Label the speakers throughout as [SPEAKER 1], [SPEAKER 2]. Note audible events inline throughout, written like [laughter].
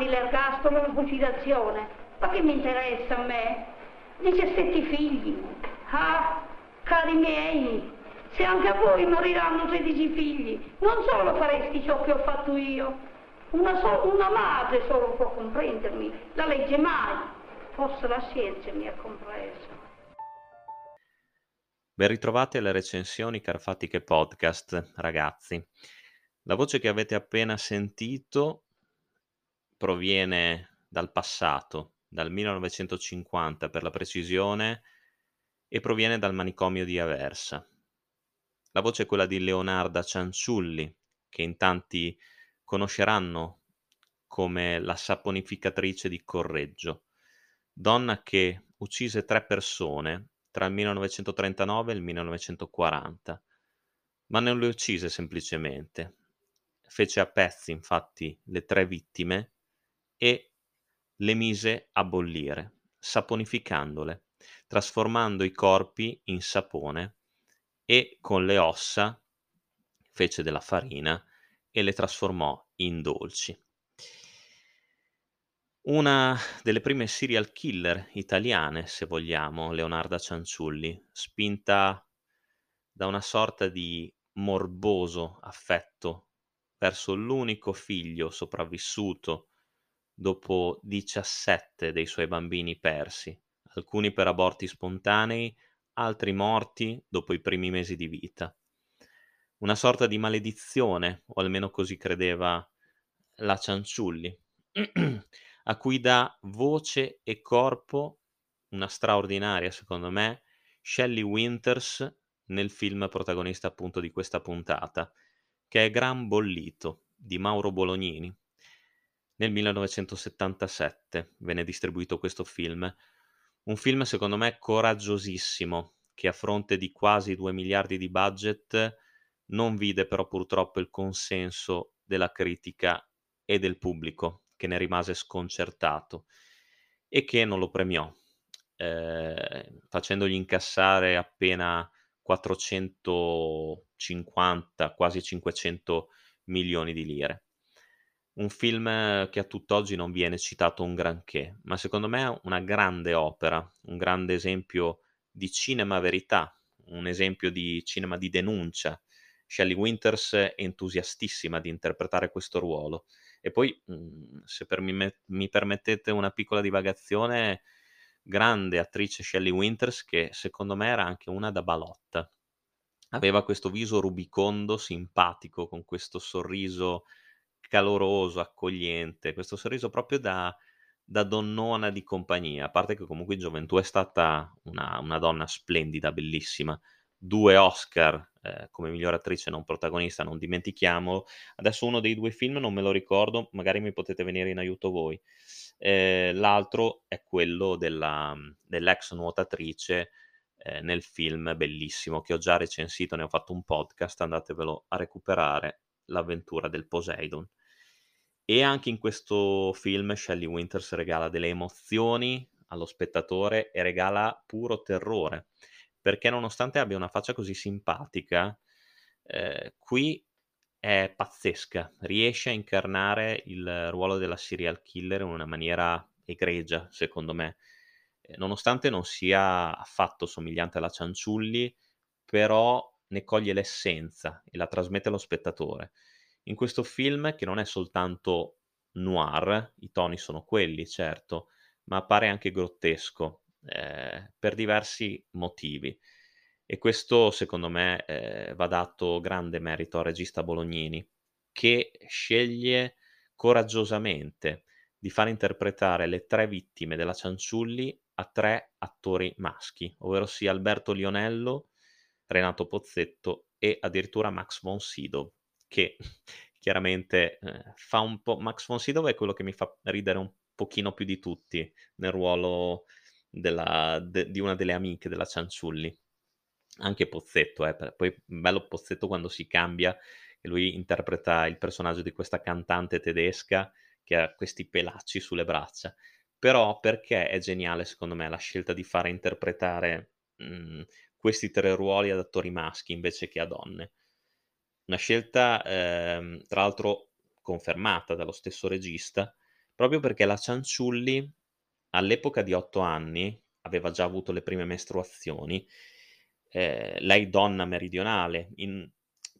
[SPEAKER 1] 30 anni l'ergastolo e la fucilazione. Ma che mi interessa a me? 17 figli. Ah, cari miei, se anche a voi moriranno 13 figli, non solo faresti ciò che ho fatto io. Una, so una madre solo può comprendermi, la legge mai. Forse la scienza mi ha compreso.
[SPEAKER 2] Ben ritrovati alle recensioni Carfatiche Podcast, ragazzi. La voce che avete appena sentito proviene dal passato, dal 1950 per la precisione, e proviene dal manicomio di Aversa. La voce è quella di Leonarda Cianciulli, che in tanti conosceranno come la saponificatrice di Correggio, donna che uccise tre persone tra il 1939 e il 1940, ma non le uccise semplicemente. Fece a pezzi, infatti, le tre vittime e le mise a bollire, saponificandole, trasformando i corpi in sapone e con le ossa fece della farina e le trasformò in dolci. Una delle prime serial killer italiane, se vogliamo, Leonarda Cianciulli, spinta da una sorta di morboso affetto verso l'unico figlio sopravvissuto dopo 17 dei suoi bambini persi, alcuni per aborti spontanei, altri morti dopo i primi mesi di vita. Una sorta di maledizione, o almeno così credeva la Cianciulli. [clears throat] a cui dà voce e corpo una straordinaria, secondo me, Shelley Winters nel film protagonista appunto di questa puntata, che è Gran Bollito di Mauro Bolognini. Nel 1977 venne distribuito questo film, un film secondo me coraggiosissimo, che a fronte di quasi 2 miliardi di budget non vide però purtroppo il consenso della critica e del pubblico che ne rimase sconcertato e che non lo premiò, eh, facendogli incassare appena 450, quasi 500 milioni di lire. Un film che a tutt'oggi non viene citato un granché, ma secondo me è una grande opera, un grande esempio di cinema verità, un esempio di cinema di denuncia. Shelley Winters è entusiastissima di interpretare questo ruolo e poi, mhmm, se per mi, me- mi permettete una piccola divagazione, grande attrice Shelley Winters che secondo me era anche una da balotta. Aveva questo viso rubicondo, simpatico, con questo sorriso caloroso, accogliente, questo sorriso proprio da, da donnona di compagnia, a parte che comunque in gioventù è stata una, una donna splendida, bellissima, due Oscar eh, come miglior attrice non protagonista, non dimentichiamo. Adesso uno dei due film non me lo ricordo, magari mi potete venire in aiuto voi. Eh, l'altro è quello della, dell'ex nuotatrice eh, nel film bellissimo che ho già recensito, ne ho fatto un podcast, andatevelo a recuperare, l'avventura del Poseidon. E anche in questo film Shelley Winters regala delle emozioni allo spettatore e regala puro terrore perché nonostante abbia una faccia così simpatica, eh, qui è pazzesca, riesce a incarnare il ruolo della serial killer in una maniera egregia, secondo me. Eh, nonostante non sia affatto somigliante alla Cianciulli, però ne coglie l'essenza e la trasmette allo spettatore. In questo film, che non è soltanto noir, i toni sono quelli, certo, ma appare anche grottesco, eh, per diversi motivi. E questo, secondo me, eh, va dato grande merito al regista Bolognini, che sceglie coraggiosamente di far interpretare le tre vittime della Cianciulli a tre attori maschi, ovvero sia Alberto Lionello, Renato Pozzetto e addirittura Max von Sydow, che chiaramente eh, fa un po'... Max von Sydow è quello che mi fa ridere un pochino più di tutti nel ruolo della, de, di una delle amiche della Cianciulli. Anche Pozzetto, eh, poi bello Pozzetto quando si cambia e lui interpreta il personaggio di questa cantante tedesca che ha questi pelacci sulle braccia. Però perché è geniale secondo me la scelta di fare interpretare mh, questi tre ruoli ad attori maschi invece che a donne? Una scelta, ehm, tra l'altro confermata dallo stesso regista, proprio perché la Cianciulli all'epoca di 8 anni, aveva già avuto le prime mestruazioni, ehm, lei donna meridionale, in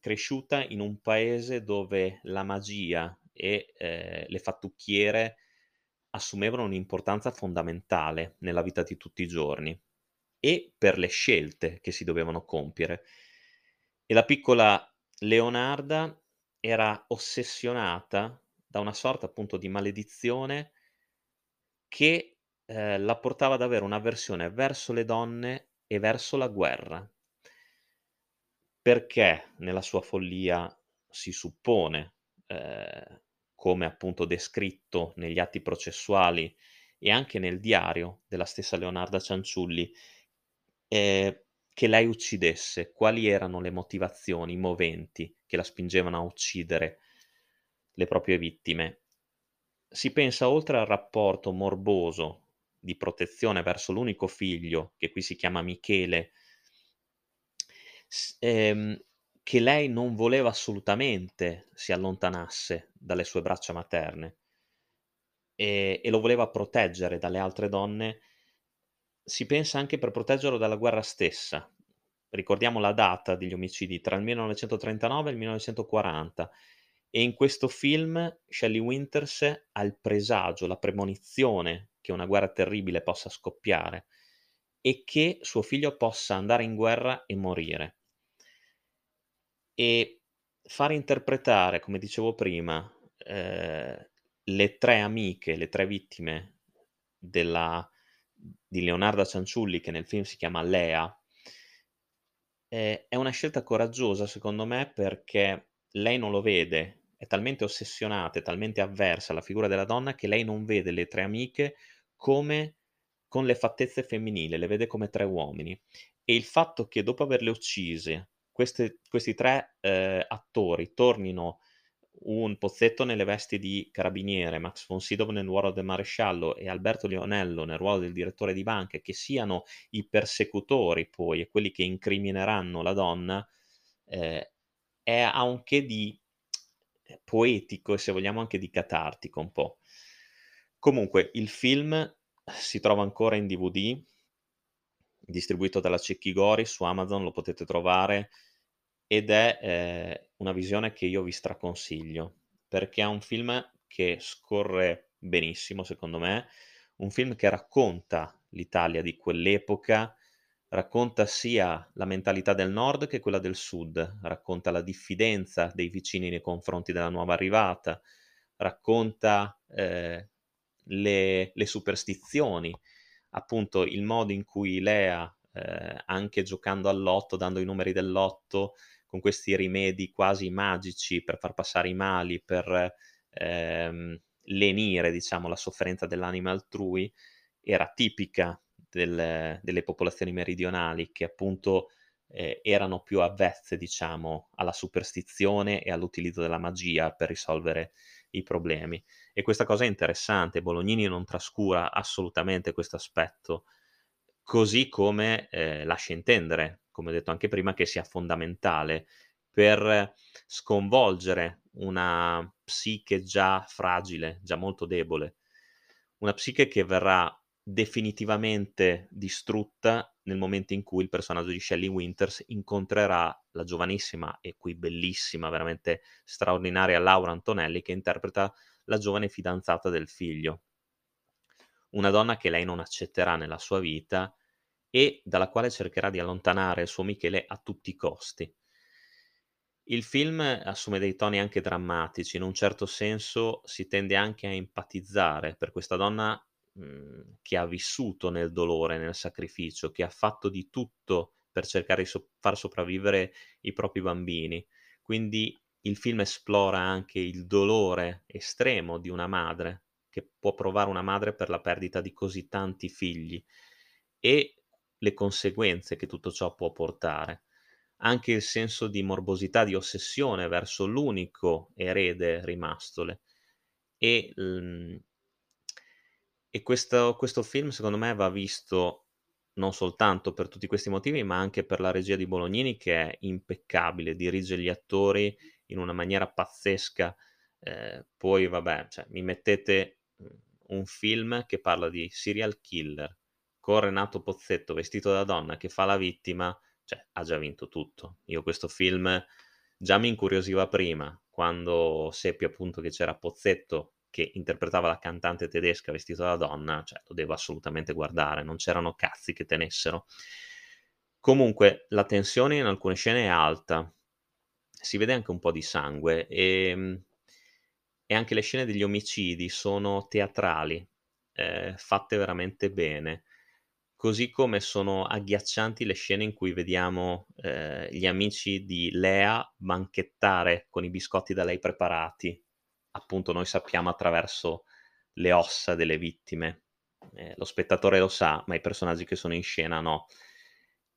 [SPEAKER 2] cresciuta in un paese dove la magia e, ehm, le fattucchiere assumevano un'importanza fondamentale nella vita di tutti i giorni e per le scelte che si dovevano compiere. E la piccola Leonarda era ossessionata da una sorta appunto di maledizione che, ehm, la portava ad avere un'avversione verso le donne e verso la guerra. Perché nella sua follia si suppone, ehm, come appunto descritto negli atti processuali e anche nel diario della stessa Leonarda Cianciulli, ehm, che lei uccidesse, quali erano le motivazioni, moventi che la spingevano a uccidere le proprie vittime. Si pensa oltre al rapporto morboso di protezione verso l'unico figlio, che qui si chiama Michele, ehm, che lei non voleva assolutamente si allontanasse dalle sue braccia materne e e lo voleva proteggere dalle altre donne si pensa anche per proteggerlo dalla guerra stessa. Ricordiamo la data degli omicidi tra il 1939 e il 1940 e in questo film Shelley Winters ha il presagio, la premonizione che una guerra terribile possa scoppiare e che suo figlio possa andare in guerra e morire. E far interpretare, come dicevo prima, ehm, le tre amiche, le tre vittime della di Leonarda Cianciulli, che nel film si chiama Lea, ehm, è una scelta coraggiosa secondo me perché lei non lo vede, è talmente ossessionata, è talmente avversa alla figura della donna che lei non vede le tre amiche come con le fattezze femminili, le vede come tre uomini. E il fatto che dopo averle uccise queste questi tre, ehm, attori tornino un Pozzetto nelle vesti di carabiniere, Max von Sydow nel ruolo del maresciallo e Alberto Lionello nel ruolo del direttore di banche, che siano i persecutori poi e quelli che incrimineranno la donna, ehm, è ha un che di eh, poetico e se vogliamo anche di catartico un po'. Comunque il film si trova ancora in DVD, distribuito dalla Cecchi Gori su Amazon, lo potete trovare ed è, ehm, una visione che io vi straconsiglio, perché è un film che scorre benissimo secondo me, un film che racconta l'Italia di quell'epoca, racconta sia la mentalità del nord che quella del sud, racconta la diffidenza dei vicini nei confronti della nuova arrivata, racconta, ehm, le le superstizioni, appunto il modo in cui Lea, ehm, anche giocando al lotto, dando i numeri del lotto, con questi rimedi quasi magici per far passare i mali, per ehm, lenire, diciamo, la sofferenza dell'anima altrui, era tipica del, delle popolazioni meridionali che appunto eh, erano più avvezze, diciamo, alla superstizione e all'utilizzo della magia per risolvere i problemi. E questa cosa è interessante, Bolognini non trascura assolutamente questo aspetto, così come eh, lascia intendere come ho detto anche prima, che sia fondamentale per sconvolgere una psiche già fragile, già molto debole, una psiche che verrà definitivamente distrutta nel momento in cui il personaggio di Shelley Winters incontrerà la giovanissima e qui bellissima, veramente straordinaria Laura Antonelli che interpreta la giovane fidanzata del figlio. Una donna che lei non accetterà nella sua vita e dalla quale cercherà di allontanare il suo Michele a tutti i costi. Il film assume dei toni anche drammatici, in un certo senso si tende anche a empatizzare per questa donna, mhmm, che ha vissuto nel dolore, nel sacrificio, che ha fatto di tutto per cercare di so far sopravvivere i propri bambini. Quindi il film esplora anche il dolore estremo di una madre, che può provare una madre per la perdita di così tanti figli e le conseguenze che tutto ciò può portare. Anche il senso di morbosità, di ossessione verso l'unico erede rimastole. E, mhmm, e questo questo film secondo me va visto non soltanto per tutti questi motivi, ma anche per la regia di Bolognini che è impeccabile, dirige gli attori in una maniera pazzesca. Eh, poi, vabbè, cioè, mi mettete un film che parla di serial killer con Renato Pozzetto vestito da donna che fa la vittima, cioè ha già vinto tutto. Io questo film già mi incuriosiva prima, quando seppi appunto che c'era Pozzetto che interpretava la cantante tedesca vestita da donna, cioè lo devo assolutamente guardare, non c'erano cazzi che tenessero. Comunque la tensione in alcune scene è alta, si vede anche un po' di sangue e, ehm, e anche le scene degli omicidi sono teatrali, eh, fatte veramente bene. Così come sono agghiaccianti le scene in cui vediamo eh, gli amici di Lea banchettare con i biscotti da lei preparati appunto noi sappiamo attraverso le ossa delle vittime. Eh, lo spettatore lo sa, ma i personaggi che sono in scena no.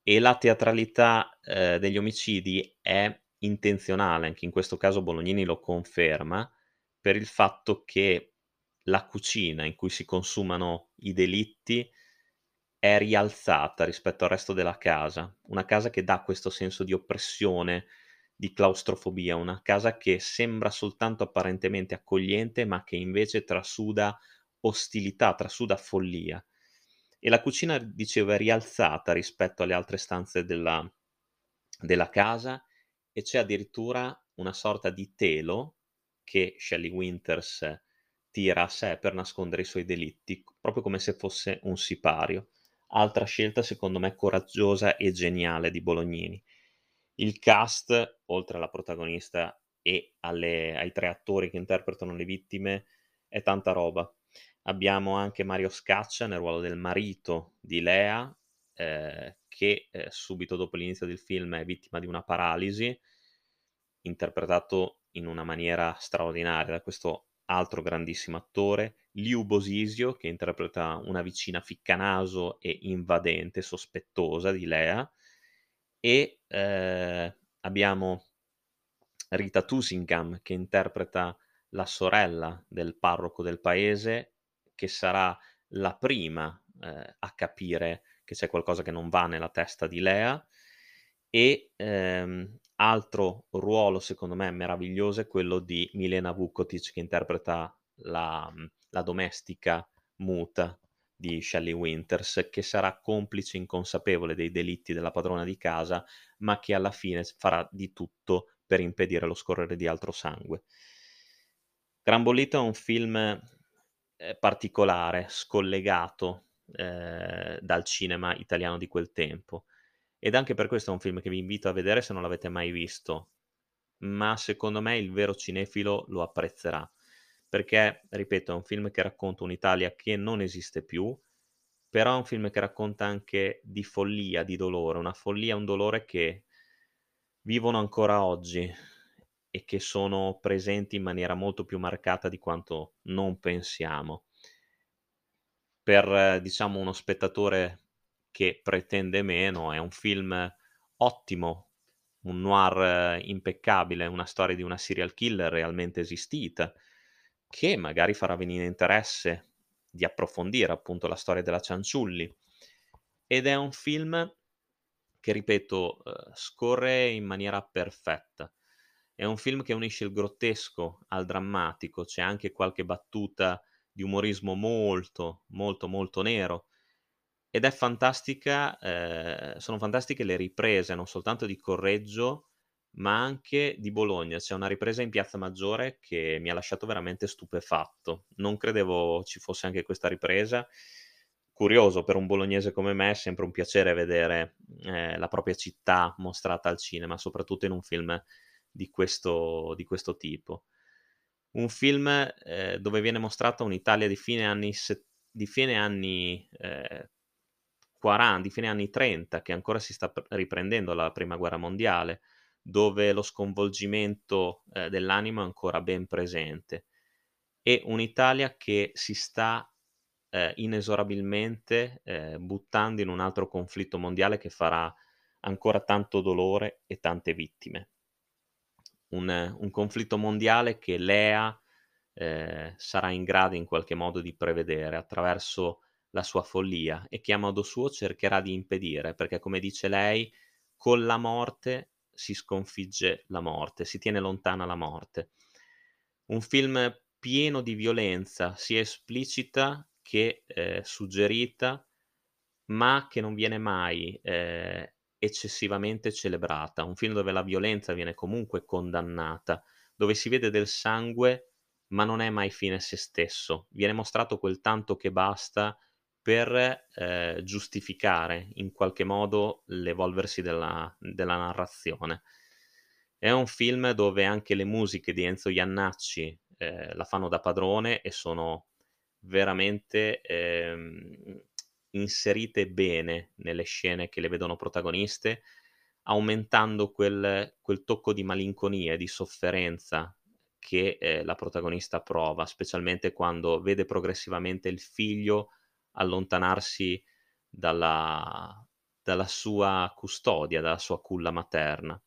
[SPEAKER 2] E la teatralità eh, degli omicidi è intenzionale, anche in questo caso Bolognini lo conferma, per il fatto che la cucina in cui si consumano i delitti è rialzata rispetto al resto della casa, una casa che dà questo senso di oppressione, di claustrofobia, una casa che sembra soltanto apparentemente accogliente, ma che invece trasuda ostilità, trasuda follia. E la cucina, dicevo, è rialzata rispetto alle altre stanze della, della casa e c'è addirittura una sorta di telo che Shelley Winters tira a sé per nascondere i suoi delitti, proprio come se fosse un sipario. Altra scelta, secondo me, coraggiosa e geniale di Bolognini. Il cast, oltre alla protagonista e alle, ai tre attori che interpretano le vittime, è tanta roba. Abbiamo anche Mario Scaccia nel ruolo del marito di Lea, eh, che eh, subito dopo l'inizio del film è vittima di una paralisi, interpretato in una maniera straordinaria da questo altro grandissimo attore, Liu Bosisio, che interpreta una vicina ficcanaso e invadente, sospettosa di Lea, e eh, abbiamo Rita Tusingam che interpreta la sorella del parroco del paese, che sarà la prima eh, a capire che c'è qualcosa che non va nella testa di Lea. E ehm, altro ruolo, secondo me, meraviglioso è quello di Milena Vukotic, che interpreta la, la domestica muta di Shelley Winters, che sarà complice inconsapevole dei delitti della padrona di casa, ma che alla fine farà di tutto per impedire lo scorrere di altro sangue. Gran Bollito è un film eh, particolare, scollegato eh, dal cinema italiano di quel tempo. Ed anche per questo è un film che vi invito a vedere se non l'avete mai visto. Ma secondo me il vero cinefilo lo apprezzerà perché, ripeto, è un film che racconta un'Italia che non esiste più, però è un film che racconta anche di follia, di dolore, una follia, un dolore che vivono ancora oggi e che sono presenti in maniera molto più marcata di quanto non pensiamo. Per, diciamo, uno spettatore che pretende meno, è un film ottimo, un noir impeccabile, una storia di una serial killer realmente esistita, che magari farà venire interesse di approfondire appunto la storia della Cianciulli. Ed è un film che, ripeto, eh, scorre in maniera perfetta. È un film che unisce il grottesco al drammatico, c'è anche qualche battuta di umorismo molto, molto, molto nero. Ed è fantastica, eh, sono fantastiche le riprese, non soltanto di Correggio, ma anche di Bologna. C'è una ripresa in Piazza Maggiore che mi ha lasciato veramente stupefatto. Non credevo ci fosse anche questa ripresa. Curioso, per un bolognese come me è sempre un piacere vedere eh, la propria città mostrata al cinema, soprattutto in un film di questo, di questo tipo. Un film eh, dove viene mostrata un'Italia di fine anni, di fine anni eh, 40, di fine anni 30, che ancora si sta riprendendo dalla prima guerra mondiale, dove lo sconvolgimento eh, dell'animo è ancora ben presente e un'Italia che si sta eh, inesorabilmente eh, buttando in un altro conflitto mondiale che farà ancora tanto dolore e tante vittime. Un, un conflitto mondiale che l'EA eh, sarà in grado in qualche modo di prevedere attraverso la sua follia e che a modo suo cercherà di impedire, perché come dice lei, con la morte si sconfigge la morte, si tiene lontana la morte. Un film pieno di violenza, sia esplicita che eh, suggerita, ma che non viene mai eh, eccessivamente celebrata. Un film dove la violenza viene comunque condannata, dove si vede del sangue, ma non è mai fine a se stesso. Viene mostrato quel tanto che basta per eh, giustificare in qualche modo l'evolversi della, della, narrazione. È un film dove anche le musiche di Enzo Iannacci eh, la fanno da padrone e sono veramente eh, inserite bene nelle scene che le vedono protagoniste, aumentando quel, quel tocco di malinconia e di sofferenza che eh, la protagonista prova, specialmente quando vede progressivamente il figlio allontanarsi dalla, dalla sua custodia, dalla sua culla materna.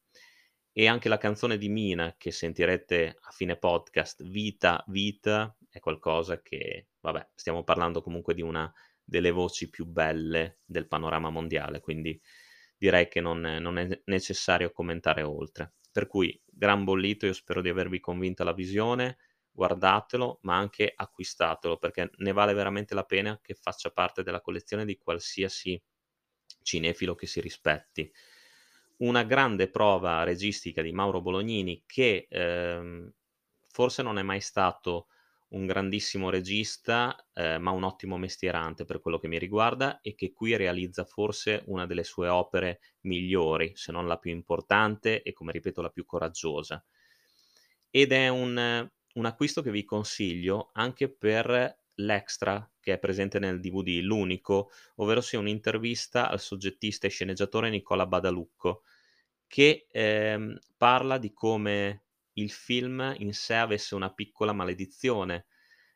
[SPEAKER 2] E anche la canzone di Mina che sentirete a fine podcast, Vita, Vita, è qualcosa che, vabbè, stiamo parlando comunque di una delle voci più belle del panorama mondiale, quindi direi che non, non è necessario commentare oltre. Per cui, gran bollito, io spero di avervi convinto la visione, guardatelo, ma anche acquistatelo, perché ne vale veramente la pena che faccia parte della collezione di qualsiasi cinefilo che si rispetti. Una grande prova registica di Mauro Bolognini che ehm, forse non è mai stato un grandissimo regista, eh, ma un ottimo mestierante per quello che mi riguarda e che qui realizza forse una delle sue opere migliori, se non la più importante e come ripeto la più coraggiosa. Ed è un, un acquisto che vi consiglio anche per l'extra che è presente nel DVD, l'unico, ovvero sia un'intervista al soggettista e sceneggiatore Nicola Badalucco, che ehm, parla di come il film in sé avesse una piccola maledizione,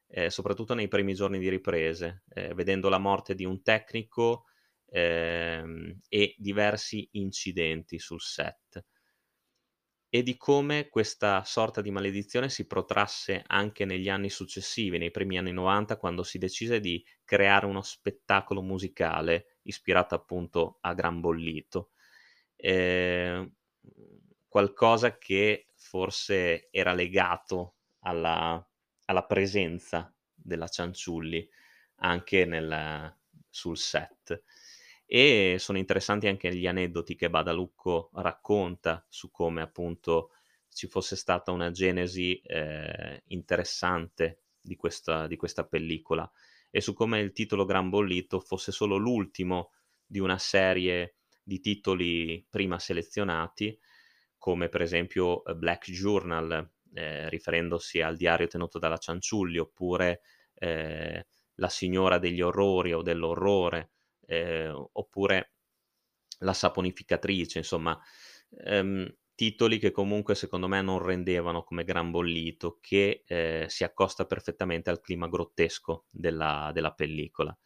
[SPEAKER 2] eh, soprattutto nei primi giorni di riprese, eh, vedendo la morte di un tecnico ehm, e diversi incidenti sul set e di come questa sorta di maledizione si protrasse anche negli anni successivi, nei primi anni 90, quando si decise di creare uno spettacolo musicale ispirato appunto a Gran Bollito. Eh, qualcosa che forse era legato alla, alla presenza della Cianciulli anche nel, sul set. E sono interessanti anche gli aneddoti che Badalucco racconta su come appunto ci fosse stata una genesi eh, interessante di questa, di questa pellicola e su come il titolo Gran Bollito fosse solo l'ultimo di una serie di titoli prima selezionati come per esempio eh, Black Journal, eh, riferendosi al diario tenuto dalla Cianciulli, oppure eh, La signora degli orrori o dell'orrore, eh, oppure La saponificatrice, insomma, ehm, titoli che comunque secondo me non rendevano come gran bollito, che eh, si accosta perfettamente al clima grottesco della, della pellicola.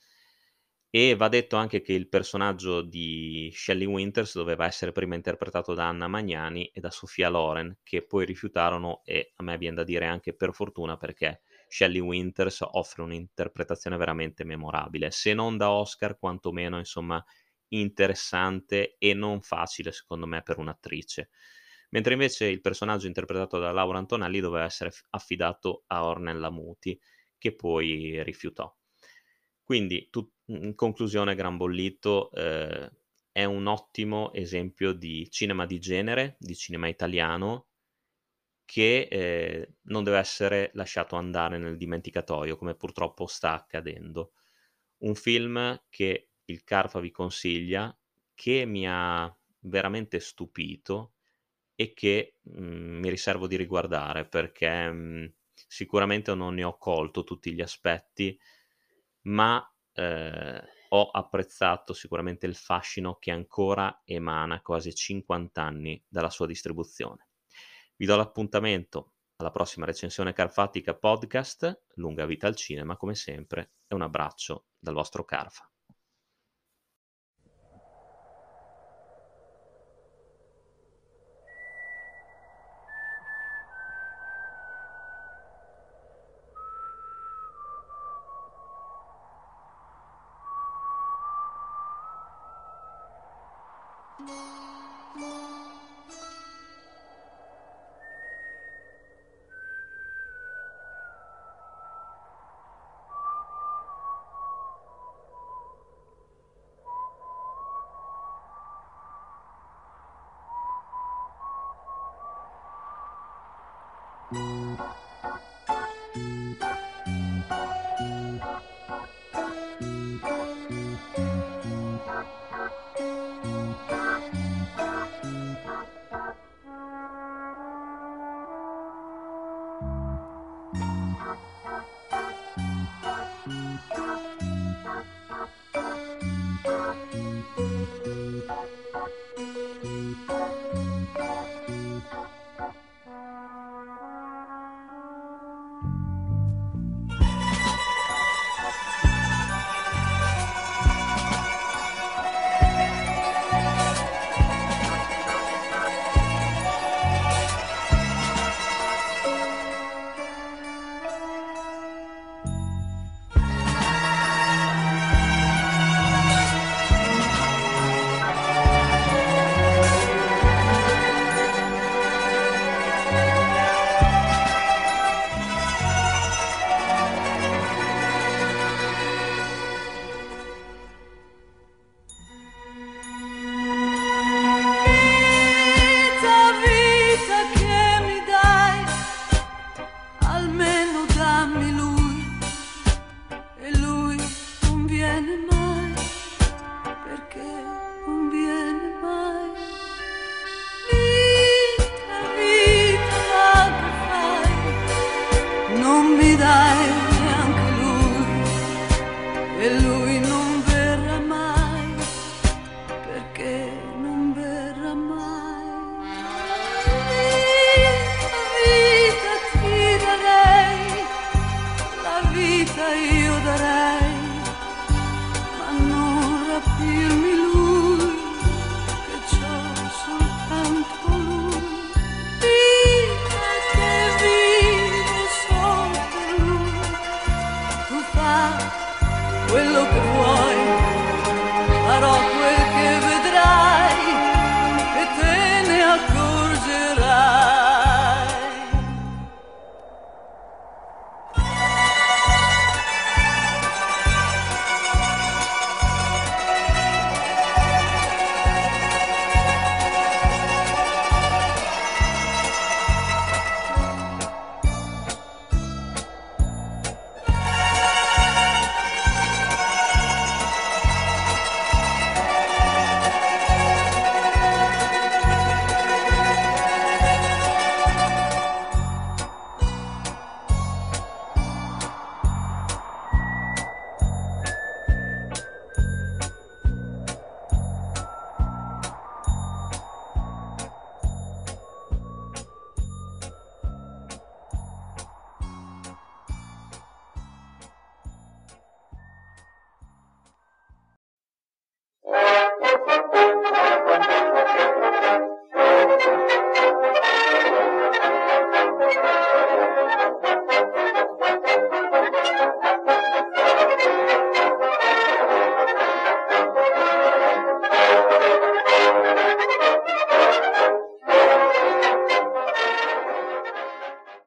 [SPEAKER 2] E va detto anche che il personaggio di Shelley Winters doveva essere prima interpretato da Anna Magnani e da Sofia Loren, che poi rifiutarono e a me viene da dire anche per fortuna perché Shelley Winters offre un'interpretazione veramente memorabile, se non da Oscar, quantomeno insomma interessante e non facile secondo me per un'attrice. Mentre invece il personaggio interpretato da Laura Antonelli doveva essere affidato a Ornella Muti, che poi rifiutò. Quindi, tu, in conclusione, Gran Bollito eh, è un ottimo esempio di cinema di genere, di cinema italiano, che eh, non deve essere lasciato andare nel dimenticatoio, come purtroppo sta accadendo. Un film che il Carfa vi consiglia, che mi ha veramente stupito e che mh, mm, mi riservo di riguardare perché mh, mm, sicuramente non ne ho colto tutti gli aspetti ma eh, ho apprezzato sicuramente il fascino che ancora emana quasi 50 anni dalla sua distribuzione. Vi do l'appuntamento alla prossima recensione Carfatica Podcast, lunga vita al cinema come sempre e un abbraccio dal vostro Carfa.